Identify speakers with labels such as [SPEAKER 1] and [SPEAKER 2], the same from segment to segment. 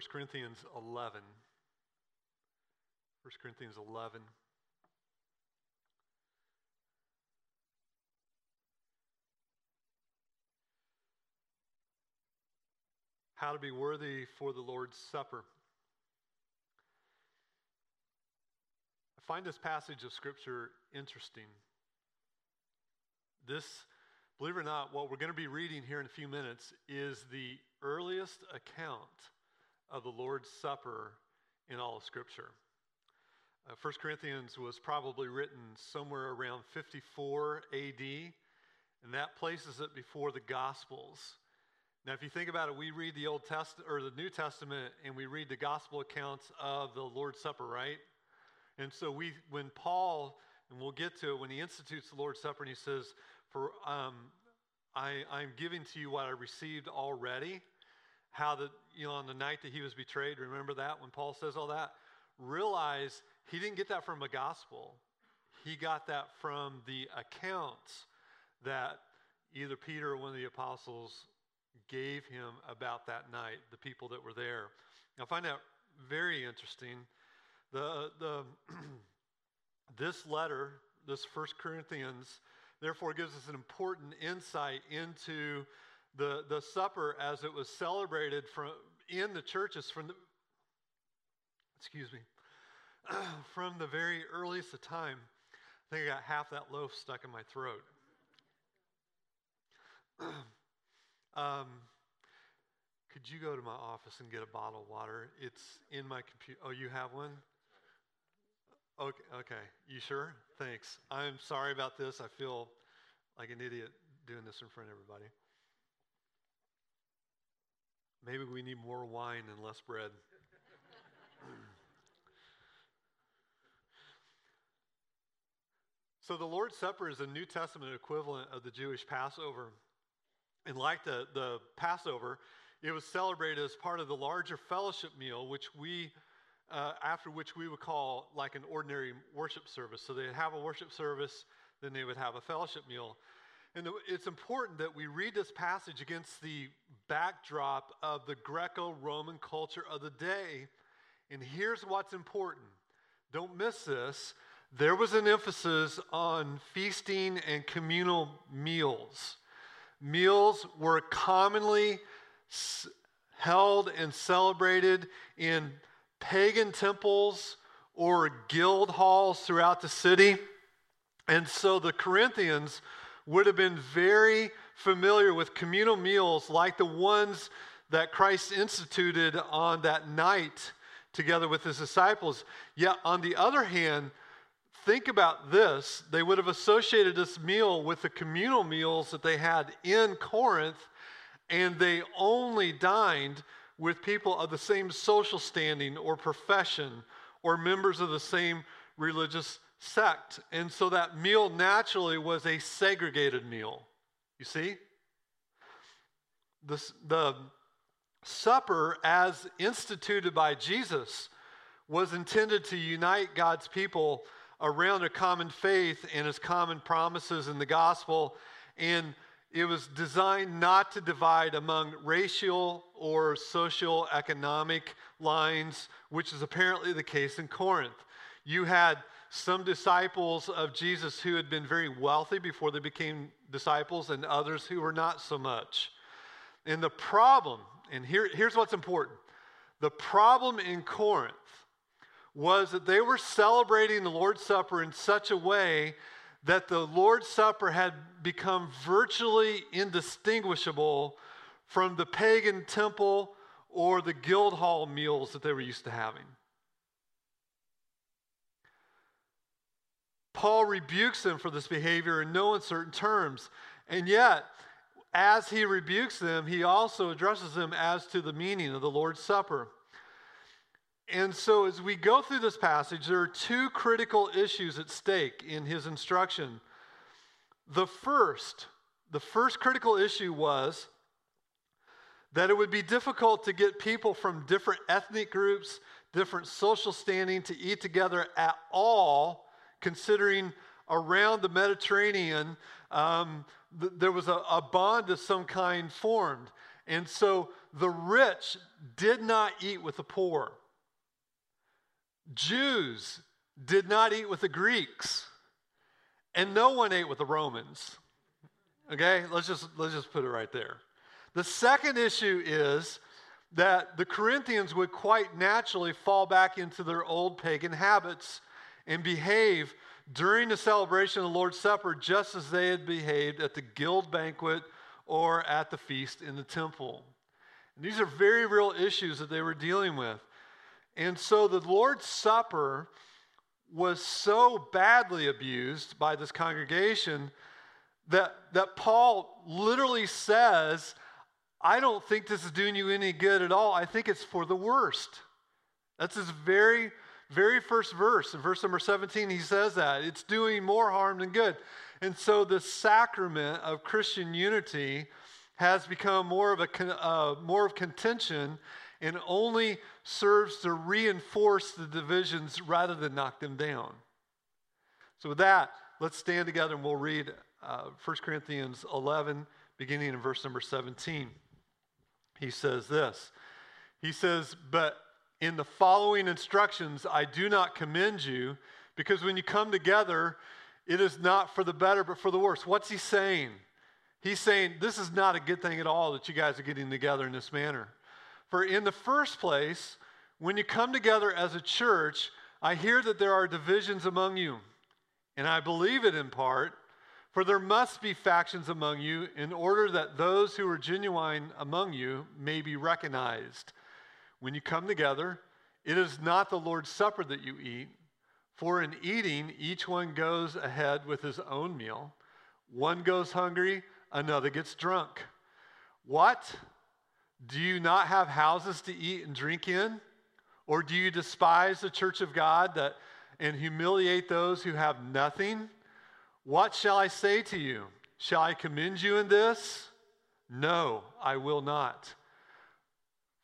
[SPEAKER 1] with 1 Corinthians 11. 1 Corinthians 11. How to be worthy for the Lord's Supper. I find this passage of Scripture interesting. This, believe it or not, what we're going to be reading here in a few minutes is the earliest account of the Lord's Supper in all of Scripture. Uh, 1 Corinthians was probably written somewhere around 54 AD, and that places it before the Gospels. Now, if you think about it, we read the Old Testament or the New Testament, and we read the Gospel accounts of the Lord's Supper, right? And so we, when Paul, and we'll get to it, when he institutes the Lord's Supper, and he says, "For um, I, I'm giving to you what I received already." How that, you know, on the night that he was betrayed, remember that when Paul says all that? Realize he didn't get that from a gospel. He got that from the accounts that either Peter or one of the apostles gave him about that night, the people that were there. I find that very interesting. The, the, this letter, this First Corinthians, therefore gives us an important insight into the, the supper as it was celebrated from, in the churches from the, excuse me, from the very earliest of time. I think I got half that loaf stuck in my throat. um, could you go to my office and get a bottle of water? It's in my computer. Oh, you have one? Okay, okay. You sure? Thanks. I'm sorry about this. I feel like an idiot doing this in front of everybody. Maybe we need more wine and less bread. so, the Lord's Supper is a New Testament equivalent of the Jewish Passover. And like the, the Passover, it was celebrated as part of the larger fellowship meal, which we, uh, after which we would call like an ordinary worship service. So they'd have a worship service, then they would have a fellowship meal. And it's important that we read this passage against the backdrop of the Greco Roman culture of the day. And here's what's important don't miss this. There was an emphasis on feasting and communal meals. Meals were commonly held and celebrated in pagan temples or guild halls throughout the city. And so the Corinthians would have been very familiar with communal meals like the ones that Christ instituted on that night together with his disciples. Yet, on the other hand, think about this they would have associated this meal with the communal meals that they had in Corinth, and they only dined with people of the same social standing or profession or members of the same religious sect. And so that meal naturally was a segregated meal. You see? The, the supper, as instituted by Jesus, was intended to unite God's people around a common faith and his common promises in the gospel. And it was designed not to divide among racial or social economic lines, which is apparently the case in Corinth. You had some disciples of Jesus who had been very wealthy before they became disciples, and others who were not so much. And the problem, and here, here's what's important the problem in Corinth was that they were celebrating the Lord's Supper in such a way that the Lord's Supper had become virtually indistinguishable from the pagan temple or the guild hall meals that they were used to having. Paul rebukes them for this behavior in no uncertain terms. And yet, as he rebukes them, he also addresses them as to the meaning of the Lord's Supper. And so, as we go through this passage, there are two critical issues at stake in his instruction. The first, the first critical issue was that it would be difficult to get people from different ethnic groups, different social standing to eat together at all considering around the Mediterranean, um, th- there was a, a bond of some kind formed. And so the rich did not eat with the poor. Jews did not eat with the Greeks. And no one ate with the Romans. Okay? Let's just let's just put it right there. The second issue is that the Corinthians would quite naturally fall back into their old pagan habits and behave during the celebration of the Lord's Supper just as they had behaved at the guild banquet or at the feast in the temple. And these are very real issues that they were dealing with. And so the Lord's Supper was so badly abused by this congregation that, that Paul literally says, I don't think this is doing you any good at all. I think it's for the worst. That's his very, very first verse. In verse number 17, he says that. It's doing more harm than good. And so the sacrament of Christian unity has become more of a uh, more of contention and only serves to reinforce the divisions rather than knock them down. So with that, let's stand together and we'll read uh, 1 Corinthians 11, beginning in verse number 17 he says this. He says, But in the following instructions, I do not commend you, because when you come together, it is not for the better, but for the worse. What's he saying? He's saying, This is not a good thing at all that you guys are getting together in this manner. For in the first place, when you come together as a church, I hear that there are divisions among you. And I believe it in part for there must be factions among you in order that those who are genuine among you may be recognized. When you come together, it is not the Lord's Supper that you eat, for in eating, each one goes ahead with his own meal. One goes hungry, another gets drunk. What? Do you not have houses to eat and drink in? Or do you despise the church of God that, and humiliate those who have nothing? What shall I say to you? Shall I commend you in this? No, I will not.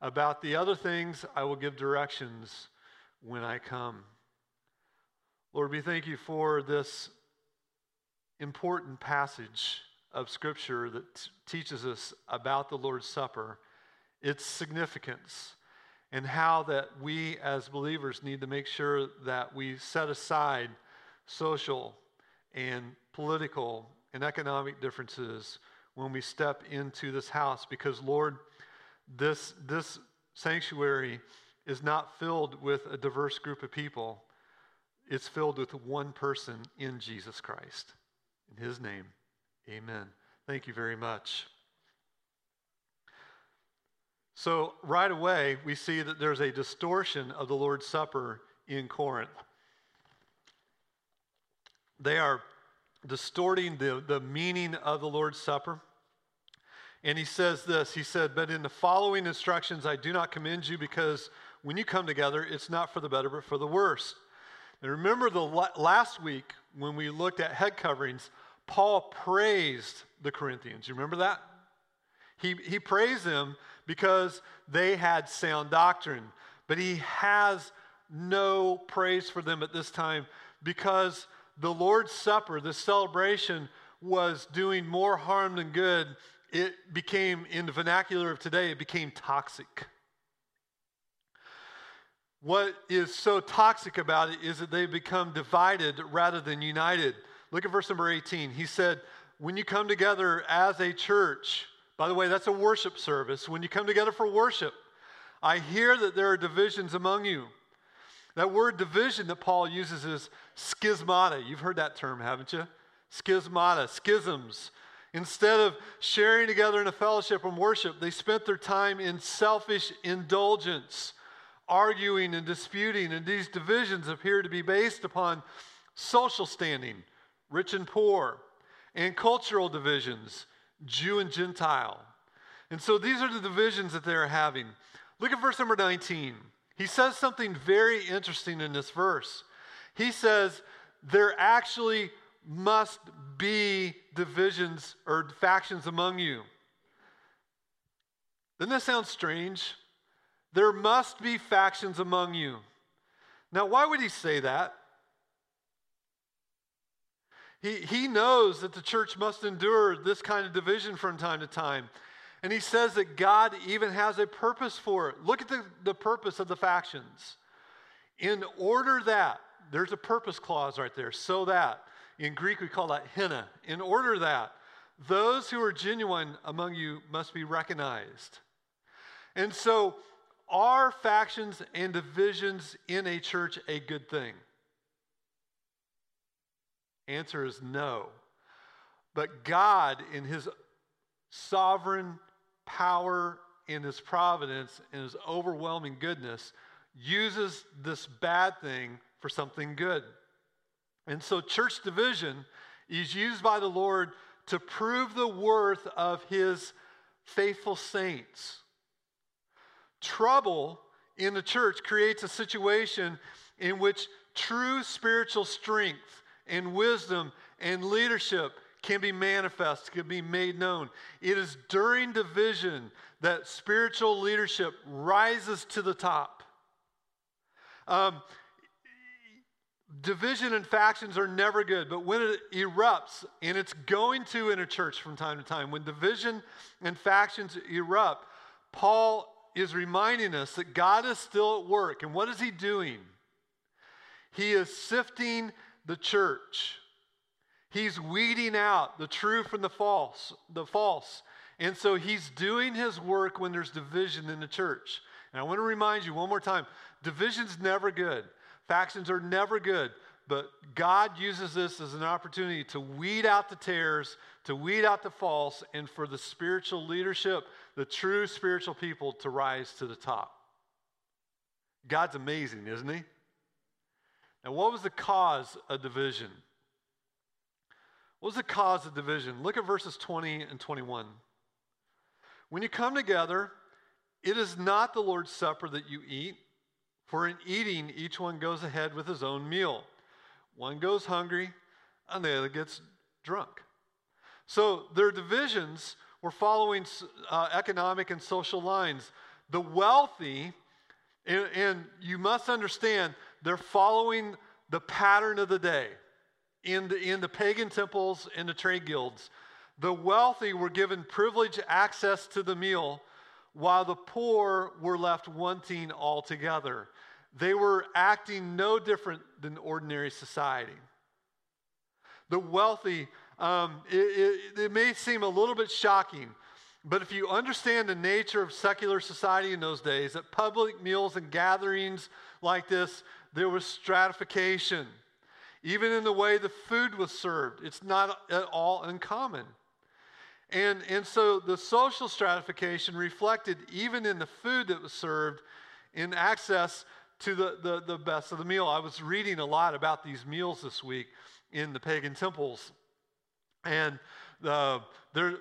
[SPEAKER 1] About the other things, I will give directions when I come. Lord, we thank you for this important passage of Scripture that t- teaches us about the Lord's Supper, its significance, and how that we as believers need to make sure that we set aside social and political and economic differences when we step into this house because, Lord, this, this sanctuary is not filled with a diverse group of people. It's filled with one person in Jesus Christ. In his name, amen. Thank you very much. So, right away, we see that there's a distortion of the Lord's Supper in Corinth. They are distorting the, the meaning of the Lord's Supper. And he says this He said, But in the following instructions, I do not commend you because when you come together, it's not for the better, but for the worse. And remember the last week when we looked at head coverings, Paul praised the Corinthians. You remember that? He, he praised them because they had sound doctrine. But he has no praise for them at this time because the Lord's Supper, the celebration, was doing more harm than good. It became, in the vernacular of today, it became toxic. What is so toxic about it is that they become divided rather than united. Look at verse number 18. He said, When you come together as a church, by the way, that's a worship service. When you come together for worship, I hear that there are divisions among you. That word division that Paul uses is schismata. You've heard that term, haven't you? Schismata, schisms. Instead of sharing together in a fellowship and worship, they spent their time in selfish indulgence, arguing and disputing. And these divisions appear to be based upon social standing, rich and poor, and cultural divisions, Jew and Gentile. And so these are the divisions that they're having. Look at verse number 19. He says something very interesting in this verse. He says, they're actually must be divisions or factions among you. Doesn't that sound strange? There must be factions among you. Now, why would he say that? He, he knows that the church must endure this kind of division from time to time. And he says that God even has a purpose for it. Look at the, the purpose of the factions. In order that, there's a purpose clause right there, so that. In Greek, we call that hina. In order that, those who are genuine among you must be recognized. And so, are factions and divisions in a church a good thing? Answer is no. But God, in His sovereign power, in His providence, in His overwhelming goodness, uses this bad thing for something good. And so, church division is used by the Lord to prove the worth of His faithful saints. Trouble in the church creates a situation in which true spiritual strength and wisdom and leadership can be manifest, can be made known. It is during division that spiritual leadership rises to the top. Um, division and factions are never good, but when it erupts, and it's going to in a church from time to time, when division and factions erupt, Paul is reminding us that God is still at work. And what is he doing? He is sifting the church. He's weeding out the true from the false, the false. And so he's doing his work when there's division in the church. And I want to remind you one more time division's never good, factions are never good. But God uses this as an opportunity to weed out the tares, to weed out the false, and for the spiritual leadership, the true spiritual people, to rise to the top. God's amazing, isn't He? Now, what was the cause of division? What was the cause of division? Look at verses 20 and 21. When you come together, it is not the Lord's Supper that you eat, for in eating, each one goes ahead with his own meal. One goes hungry, and the other gets drunk. So their divisions were following uh, economic and social lines. The wealthy, and, and you must understand, they're following the pattern of the day in the, in the pagan temples and the trade guilds. The wealthy were given privileged access to the meal, while the poor were left wanting altogether. They were acting no different than ordinary society. The wealthy, um, it, it, it may seem a little bit shocking, but if you understand the nature of secular society in those days, at public meals and gatherings like this, there was stratification. Even in the way the food was served, it's not at all uncommon. And, and so the social stratification reflected even in the food that was served in access to the, the, the best of the meal. I was reading a lot about these meals this week in the pagan temples. And uh, there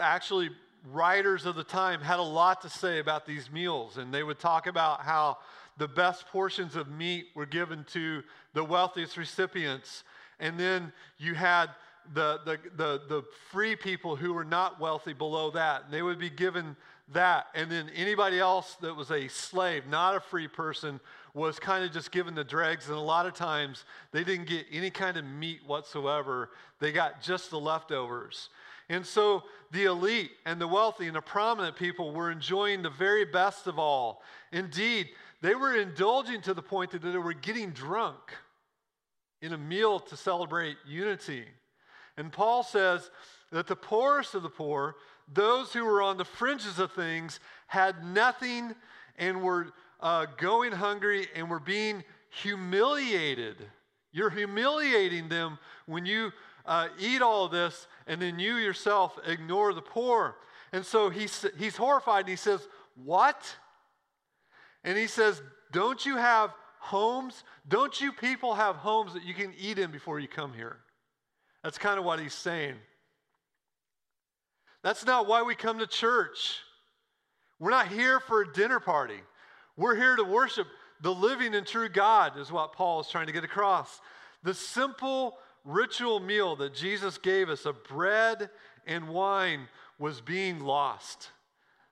[SPEAKER 1] actually writers of the time had a lot to say about these meals, and they would talk about how the best portions of meat were given to the wealthiest recipients. And then you had the, the, the, the free people who were not wealthy below that, and they would be given that. And then anybody else that was a slave, not a free person, was kind of just given the dregs. And a lot of times they didn't get any kind of meat whatsoever, they got just the leftovers. And so the elite and the wealthy and the prominent people were enjoying the very best of all. Indeed, they were indulging to the point that they were getting drunk in a meal to celebrate unity. And Paul says that the poorest of the poor, those who were on the fringes of things, had nothing and were uh, going hungry and were being humiliated. You're humiliating them when you uh, eat all this and then you yourself ignore the poor. And so he's, he's horrified and he says, What? And he says, Don't you have homes? Don't you people have homes that you can eat in before you come here? That's kind of what he's saying. That's not why we come to church. We're not here for a dinner party. We're here to worship the living and true God, is what Paul is trying to get across. The simple ritual meal that Jesus gave us of bread and wine was being lost.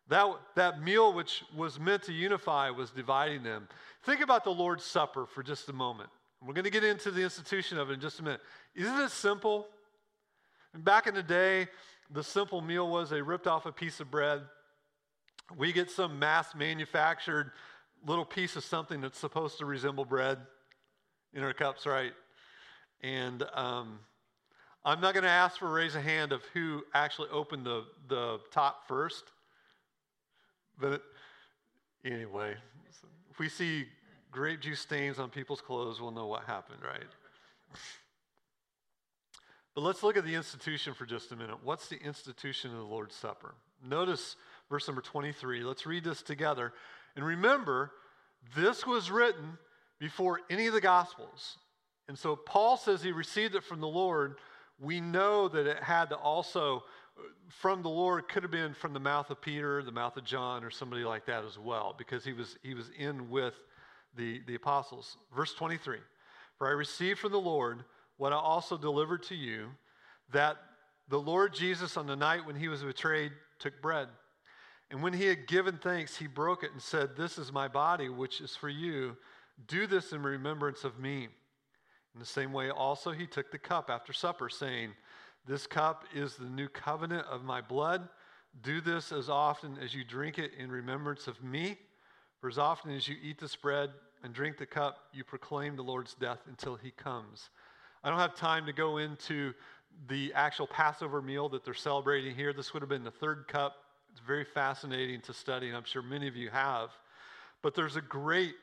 [SPEAKER 1] That, that meal, which was meant to unify, was dividing them. Think about the Lord's Supper for just a moment. We're going to get into the institution of it in just a minute. Isn't it simple? Back in the day, the simple meal was they ripped off a piece of bread. We get some mass manufactured little piece of something that's supposed to resemble bread in our cups, right? And um, I'm not going to ask for a raise of hand of who actually opened the, the top first. But anyway, we see grape juice stains on people's clothes, we'll know what happened, right? But let's look at the institution for just a minute. What's the institution of the Lord's Supper? Notice verse number 23. Let's read this together. And remember, this was written before any of the Gospels. And so Paul says he received it from the Lord. We know that it had to also, from the Lord, could have been from the mouth of Peter, the mouth of John, or somebody like that as well, because he was, he was in with the, the apostles. Verse 23 For I received from the Lord what I also delivered to you that the Lord Jesus, on the night when he was betrayed, took bread. And when he had given thanks, he broke it and said, This is my body, which is for you. Do this in remembrance of me. In the same way, also, he took the cup after supper, saying, This cup is the new covenant of my blood. Do this as often as you drink it in remembrance of me. For as often as you eat this bread and drink the cup, you proclaim the Lord's death until he comes. I don't have time to go into the actual Passover meal that they're celebrating here. This would have been the third cup. It's very fascinating to study, and I'm sure many of you have. But there's a great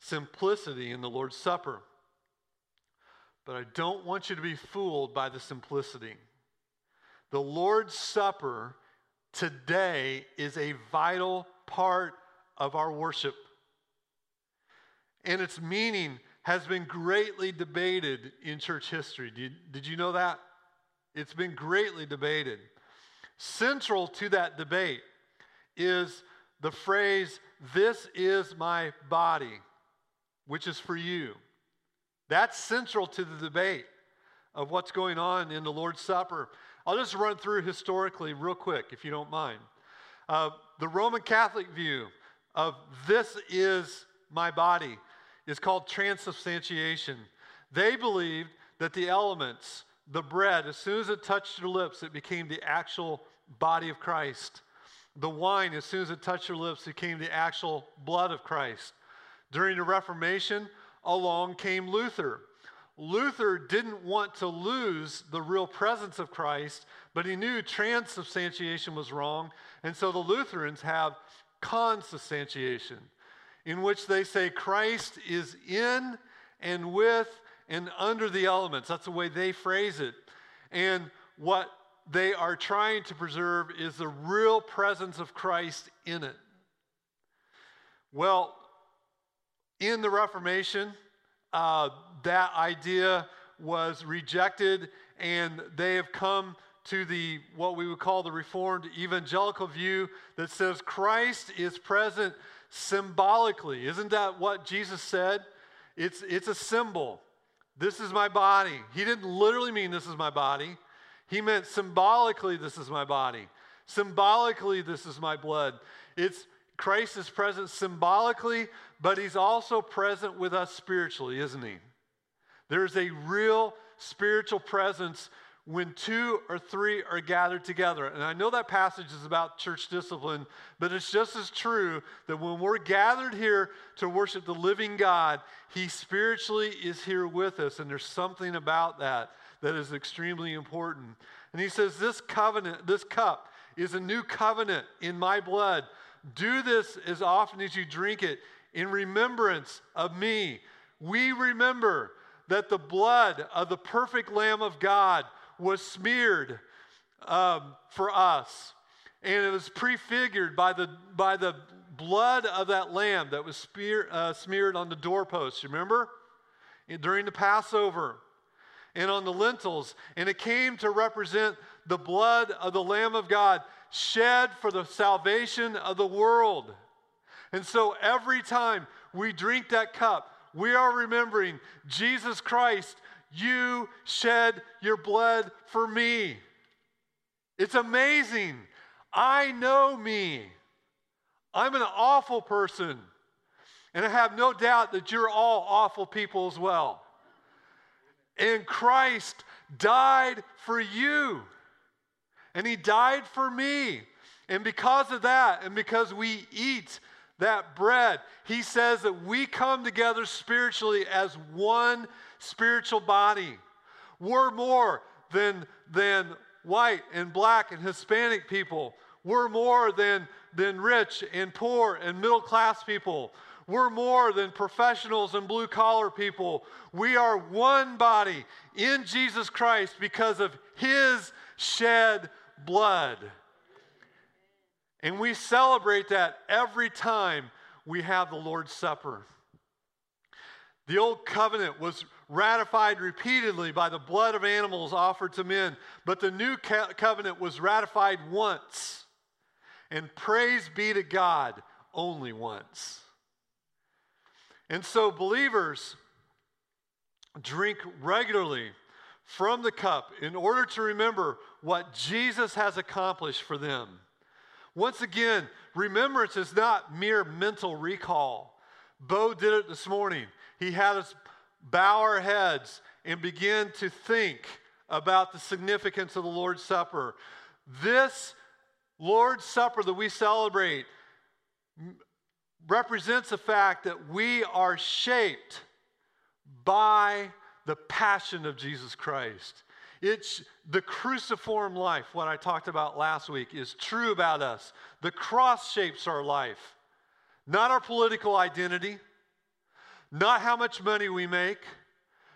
[SPEAKER 1] simplicity in the Lord's Supper. But I don't want you to be fooled by the simplicity. The Lord's Supper today is a vital part of our worship. And its meaning has been greatly debated in church history. Did, did you know that? It's been greatly debated. Central to that debate is the phrase, This is my body, which is for you. That's central to the debate of what's going on in the Lord's Supper. I'll just run through historically, real quick, if you don't mind. Uh, the Roman Catholic view of this is my body is called transubstantiation. They believed that the elements, the bread, as soon as it touched your lips, it became the actual body of Christ. The wine, as soon as it touched your lips, became the actual blood of Christ. During the Reformation, along came Luther. Luther didn't want to lose the real presence of Christ, but he knew transubstantiation was wrong. And so the Lutherans have consubstantiation, in which they say Christ is in and with and under the elements. That's the way they phrase it. And what they are trying to preserve is the real presence of Christ in it. Well, in the Reformation, uh, that idea was rejected, and they have come to the what we would call the reformed evangelical view that says Christ is present symbolically. Isn't that what Jesus said? It's, it's a symbol. this is my body. He didn't literally mean this is my body, he meant symbolically, this is my body. Symbolically, this is my blood. It's Christ is present symbolically, but he's also present with us spiritually, isn't he? There's a real spiritual presence when two or three are gathered together. And I know that passage is about church discipline, but it's just as true that when we're gathered here to worship the living God, He spiritually is here with us. And there's something about that that is extremely important. And He says, This covenant, this cup, is a new covenant in my blood. Do this as often as you drink it in remembrance of me. We remember that the blood of the perfect Lamb of God was smeared um, for us. And it was prefigured by the, by the blood of that lamb that was spear, uh, smeared on the doorposts, remember? During the Passover and on the lintels. And it came to represent the blood of the Lamb of God shed for the salvation of the world. And so every time we drink that cup, we are remembering Jesus Christ you shed your blood for me. It's amazing. I know me. I'm an awful person. And I have no doubt that you're all awful people as well. And Christ died for you. And he died for me. And because of that, and because we eat that bread, he says that we come together spiritually as one spiritual body. We're more than, than white and black and Hispanic people. We're more than, than rich and poor and middle class people. We're more than professionals and blue collar people. We are one body in Jesus Christ because of his shed blood. And we celebrate that every time we have the Lord's Supper. The old covenant was ratified repeatedly by the blood of animals offered to men, but the new co- covenant was ratified once. And praise be to God, only once. And so believers drink regularly from the cup in order to remember what Jesus has accomplished for them. Once again, remembrance is not mere mental recall. Bo did it this morning. He had us bow our heads and begin to think about the significance of the Lord's Supper. This Lord's Supper that we celebrate represents the fact that we are shaped by the passion of Jesus Christ. It's the cruciform life, what I talked about last week, is true about us. The cross shapes our life, not our political identity not how much money we make,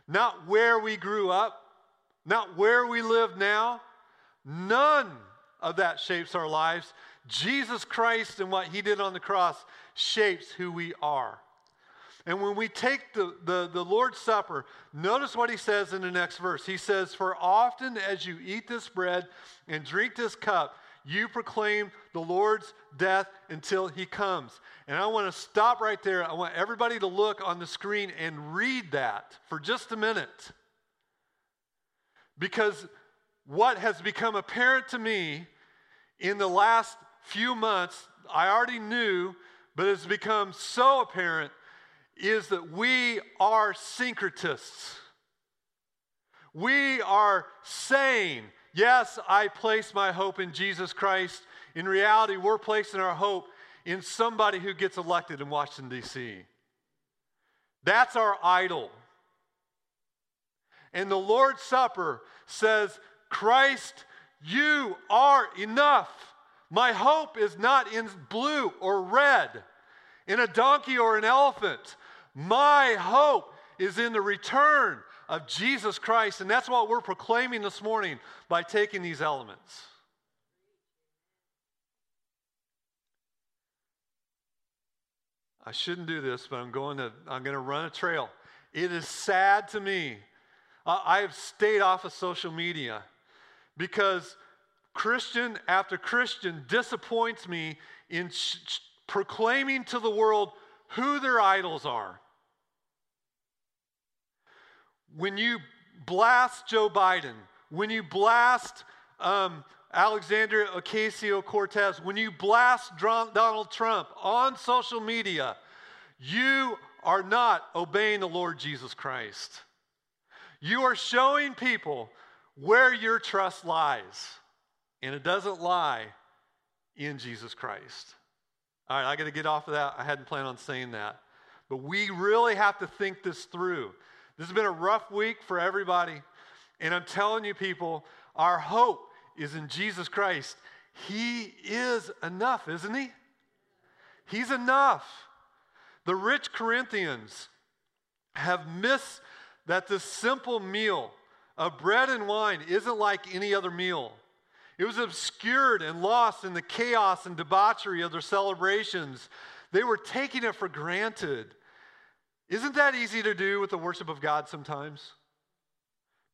[SPEAKER 1] not where we grew up, not where we live now. None of that shapes our lives. Jesus Christ and what he did on the cross shapes who we are. And when we take the, the, the, Lord's Supper, notice what he says in the next verse. He says, For often as you eat this bread and drink this cup, you proclaim the Lord's death until he comes. And I want to stop right there. I want everybody to look on the screen and read that for just a minute. Because what has become apparent to me in the last few months, I already knew, but has become so apparent, is that we are syncretists. We are saying Yes, I place my hope in Jesus Christ. In reality, we're placing our hope in somebody who gets elected in Washington, D.C. That's our idol. And the Lord's Supper says, Christ, you are enough. My hope is not in blue or red, in a donkey or an elephant. My hope is in the return of Jesus Christ. And that's what we're proclaiming this morning by taking these elements. I shouldn't do this, but I'm going to I'm going to run a trail. It is sad to me. I have stayed off of social media because Christian after Christian disappoints me in sh- proclaiming to the world who their idols are. When you blast Joe Biden, when you blast um, Alexandria Ocasio Cortez, when you blast Donald Trump on social media, you are not obeying the Lord Jesus Christ. You are showing people where your trust lies, and it doesn't lie in Jesus Christ. All right, I got to get off of that. I hadn't planned on saying that. But we really have to think this through. This has been a rough week for everybody. And I'm telling you, people, our hope is in Jesus Christ. He is enough, isn't he? He's enough. The rich Corinthians have missed that this simple meal of bread and wine isn't like any other meal. It was obscured and lost in the chaos and debauchery of their celebrations. They were taking it for granted. Isn't that easy to do with the worship of God sometimes?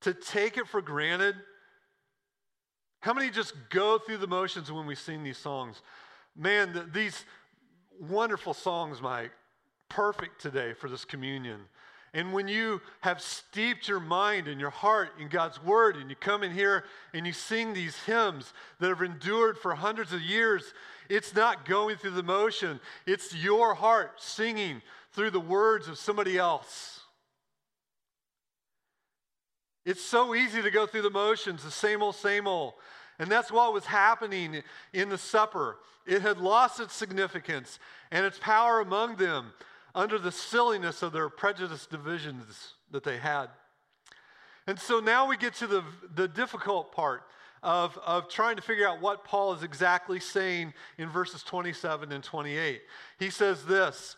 [SPEAKER 1] To take it for granted? How many just go through the motions when we sing these songs? Man, th- these wonderful songs, Mike, perfect today for this communion. And when you have steeped your mind and your heart in God's word, and you come in here and you sing these hymns that have endured for hundreds of years, it's not going through the motion. It's your heart singing through the words of somebody else. It's so easy to go through the motions, the same old, same old. And that's what was happening in the supper. It had lost its significance and its power among them under the silliness of their prejudice divisions that they had. And so now we get to the, the difficult part of, of trying to figure out what Paul is exactly saying in verses 27 and 28. He says this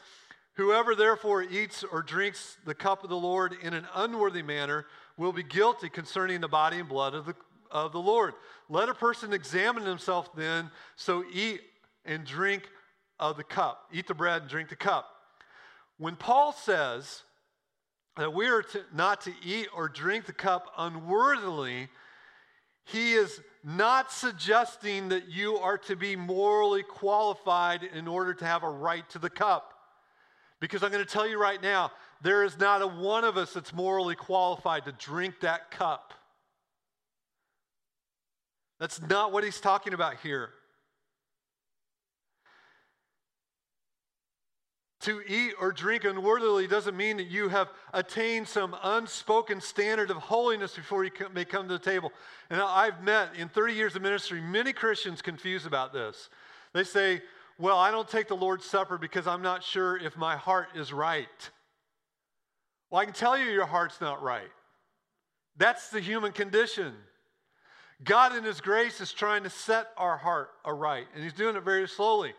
[SPEAKER 1] Whoever therefore eats or drinks the cup of the Lord in an unworthy manner will be guilty concerning the body and blood of the, of the Lord. Let a person examine himself then, so eat and drink of the cup. Eat the bread and drink the cup. When Paul says that we are to, not to eat or drink the cup unworthily, he is not suggesting that you are to be morally qualified in order to have a right to the cup. Because I'm going to tell you right now, there is not a one of us that's morally qualified to drink that cup. That's not what he's talking about here. To eat or drink unworthily doesn't mean that you have attained some unspoken standard of holiness before you may come to the table. And I've met in 30 years of ministry many Christians confused about this. They say, Well, I don't take the Lord's Supper because I'm not sure if my heart is right. Well, I can tell you your heart's not right. That's the human condition. God, in His grace, is trying to set our heart aright, and He's doing it very slowly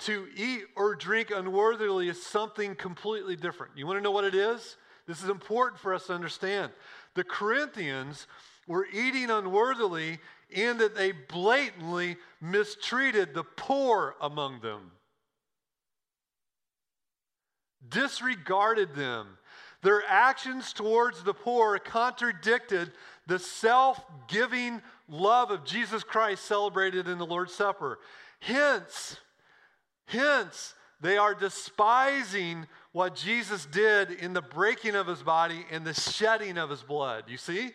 [SPEAKER 1] to eat or drink unworthily is something completely different. You want to know what it is? This is important for us to understand. The Corinthians were eating unworthily in that they blatantly mistreated the poor among them, disregarded them. Their actions towards the poor contradicted the self giving love of Jesus Christ celebrated in the Lord's Supper. Hence, Hence, they are despising what Jesus did in the breaking of his body and the shedding of his blood. You see?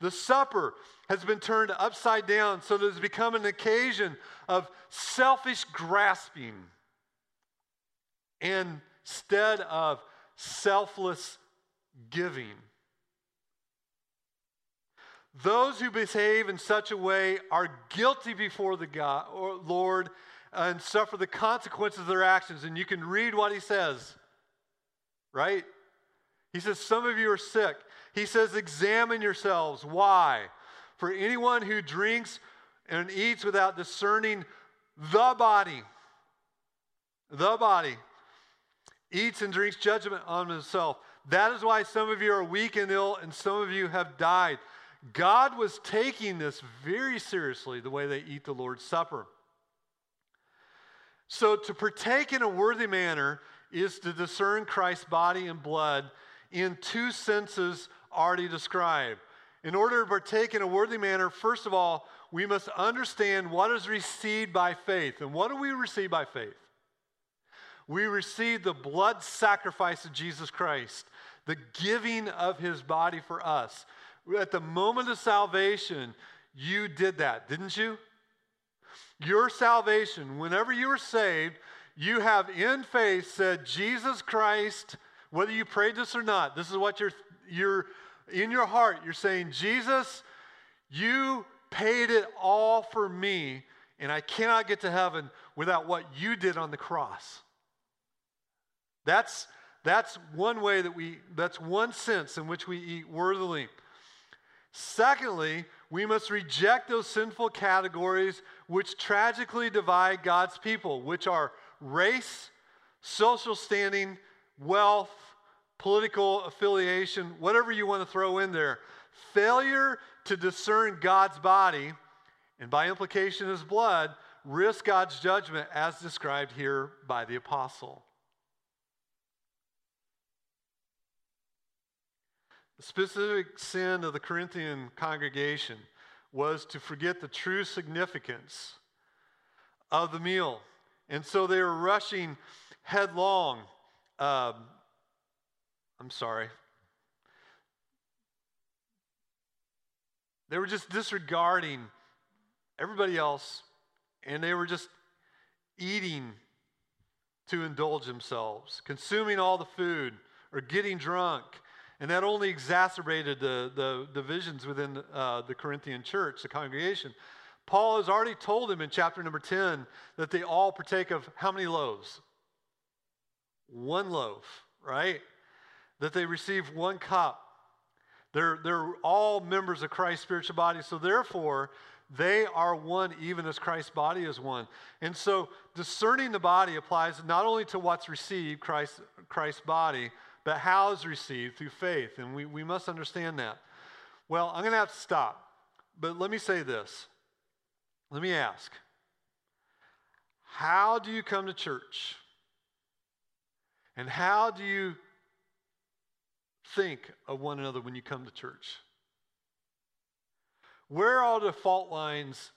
[SPEAKER 1] The supper has been turned upside down so that it's become an occasion of selfish grasping instead of selfless giving. Those who behave in such a way are guilty before the God, or Lord and suffer the consequences of their actions. And you can read what he says, right? He says, Some of you are sick. He says, Examine yourselves. Why? For anyone who drinks and eats without discerning the body, the body, eats and drinks judgment on himself. That is why some of you are weak and ill, and some of you have died. God was taking this very seriously the way they eat the Lord's Supper. So, to partake in a worthy manner is to discern Christ's body and blood in two senses already described. In order to partake in a worthy manner, first of all, we must understand what is received by faith. And what do we receive by faith? We receive the blood sacrifice of Jesus Christ, the giving of his body for us. At the moment of salvation, you did that, didn't you? Your salvation, whenever you were saved, you have in faith said, Jesus Christ, whether you prayed this or not, this is what you're, you're in your heart, you're saying, Jesus, you paid it all for me, and I cannot get to heaven without what you did on the cross. That's, that's one way that we, that's one sense in which we eat worthily. Secondly, we must reject those sinful categories which tragically divide God's people, which are race, social standing, wealth, political affiliation, whatever you want to throw in there. Failure to discern God's body, and by implication his blood, risk God's judgment as described here by the apostle. The specific sin of the Corinthian congregation was to forget the true significance of the meal. And so they were rushing headlong. Um, I'm sorry. They were just disregarding everybody else, and they were just eating to indulge themselves, consuming all the food, or getting drunk and that only exacerbated the, the divisions within uh, the Corinthian church, the congregation. Paul has already told them in chapter number 10 that they all partake of how many loaves? One loaf, right? That they receive one cup. They're, they're all members of Christ's spiritual body. So therefore, they are one even as Christ's body is one. And so discerning the body applies not only to what's received, Christ, Christ's body, but how is received through faith. And we, we must understand that. Well, I'm going to have to stop. But let me say this. Let me ask How do you come to church? And how do you think of one another when you come to church? Where are the fault lines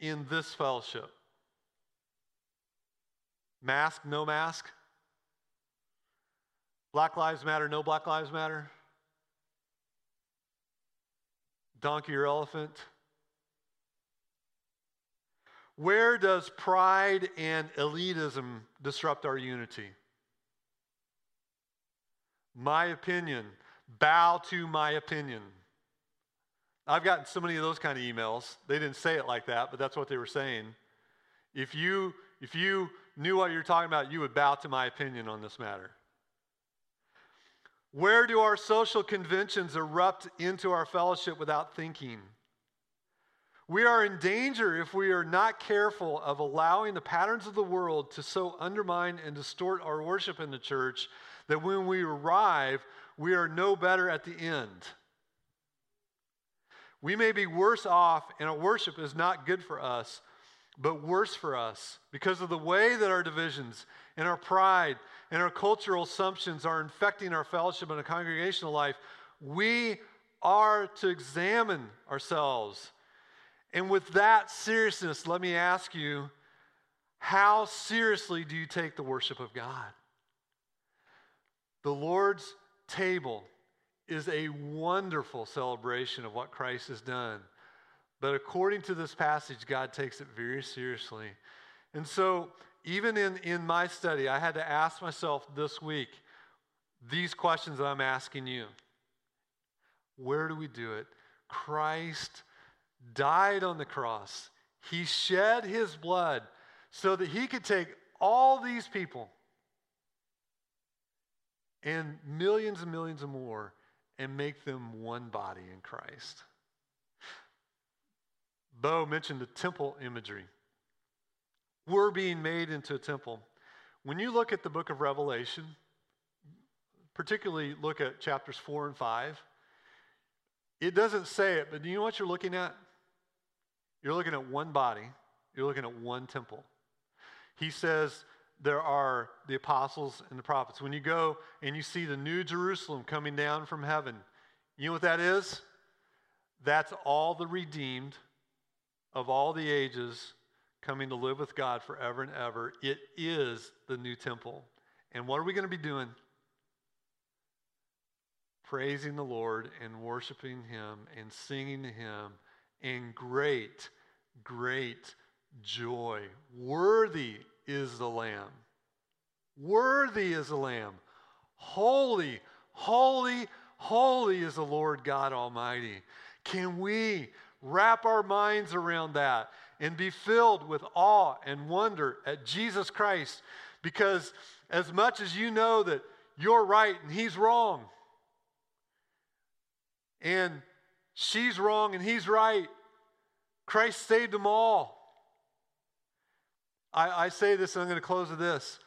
[SPEAKER 1] in this fellowship? Mask, no mask? Black Lives Matter, no Black Lives Matter? Donkey or elephant? Where does pride and elitism disrupt our unity? My opinion. Bow to my opinion. I've gotten so many of those kind of emails. They didn't say it like that, but that's what they were saying. If you if you knew what you're talking about, you would bow to my opinion on this matter. Where do our social conventions erupt into our fellowship without thinking? We are in danger if we are not careful of allowing the patterns of the world to so undermine and distort our worship in the church that when we arrive, we are no better at the end. We may be worse off, and our worship is not good for us, but worse for us because of the way that our divisions and our pride and our cultural assumptions are infecting our fellowship and our congregational life, we are to examine ourselves. And with that seriousness, let me ask you how seriously do you take the worship of God? The Lord's table is a wonderful celebration of what Christ has done. But according to this passage, God takes it very seriously. And so even in, in my study, I had to ask myself this week these questions that I'm asking you. Where do we do it? Christ died on the cross. He shed his blood so that he could take all these people and millions and millions and more and make them one body in Christ. Bo mentioned the temple imagery. We're being made into a temple. When you look at the book of Revelation, particularly look at chapters 4 and 5, it doesn't say it, but do you know what you're looking at? You're looking at one body, you're looking at one temple. He says there are the apostles and the prophets. When you go and you see the new Jerusalem coming down from heaven, you know what that is? That's all the redeemed of all the ages coming to live with God forever and ever. It is the new temple. And what are we going to be doing? Praising the Lord and worshiping Him and singing to Him in great, great joy. Worthy is the Lamb. Worthy is the Lamb. Holy, holy, holy is the Lord God Almighty. Can we wrap our minds around that and be filled with awe and wonder at Jesus Christ? Because as much as you know that you're right and he's wrong, and she's wrong and he's right, Christ saved them all. I, I say this, and I'm going to close with this.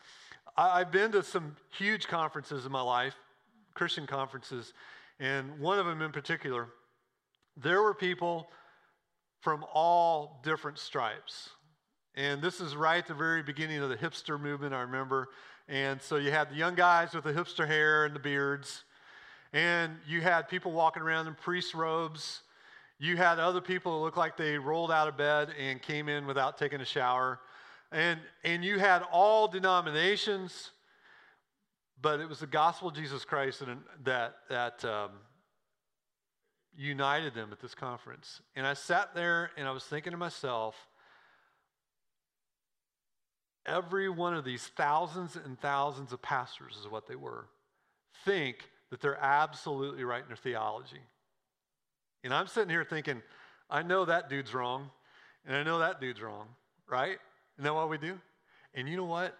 [SPEAKER 1] I, I've been to some huge conferences in my life, Christian conferences, and one of them in particular, there were people from all different stripes. And this is right at the very beginning of the hipster movement, I remember. And so you had the young guys with the hipster hair and the beards, and you had people walking around in priest robes. You had other people that looked like they rolled out of bed and came in without taking a shower. And, and you had all denominations, but it was the gospel of Jesus Christ that, that um, united them at this conference. And I sat there and I was thinking to myself, every one of these thousands and thousands of pastors is what they were, think that they're absolutely right in their theology. And I'm sitting here thinking, I know that dude's wrong, and I know that dude's wrong, right? Isn't that what we do? And you know what?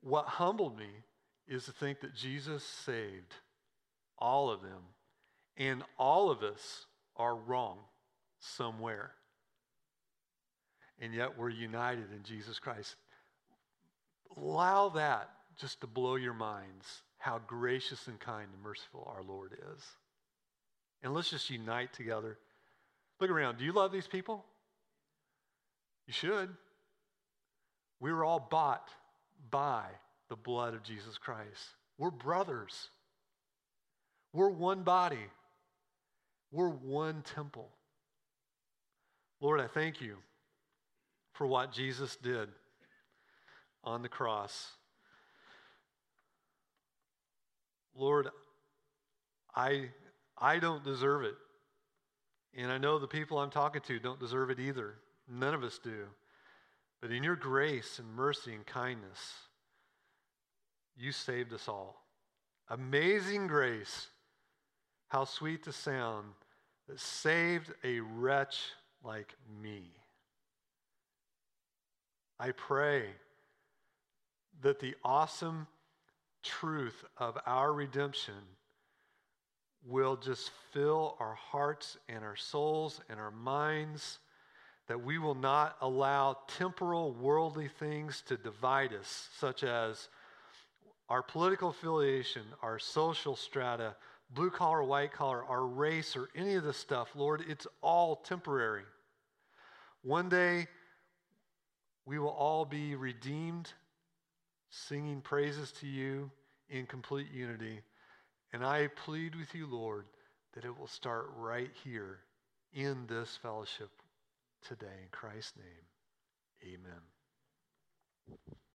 [SPEAKER 1] What humbled me is to think that Jesus saved all of them, and all of us are wrong somewhere. And yet we're united in Jesus Christ. Allow that just to blow your minds how gracious and kind and merciful our Lord is. And let's just unite together. Look around. Do you love these people? You should. We were all bought by the blood of Jesus Christ. We're brothers. We're one body. We're one temple. Lord, I thank you for what Jesus did on the cross. Lord, I, I don't deserve it. And I know the people I'm talking to don't deserve it either. None of us do. But in your grace and mercy and kindness, you saved us all. Amazing grace. How sweet the sound that saved a wretch like me. I pray that the awesome truth of our redemption will just fill our hearts and our souls and our minds that we will not allow temporal, worldly things to divide us, such as our political affiliation, our social strata, blue collar, white collar, our race, or any of this stuff. Lord, it's all temporary. One day, we will all be redeemed, singing praises to you in complete unity. And I plead with you, Lord, that it will start right here in this fellowship today. In Christ's name, amen.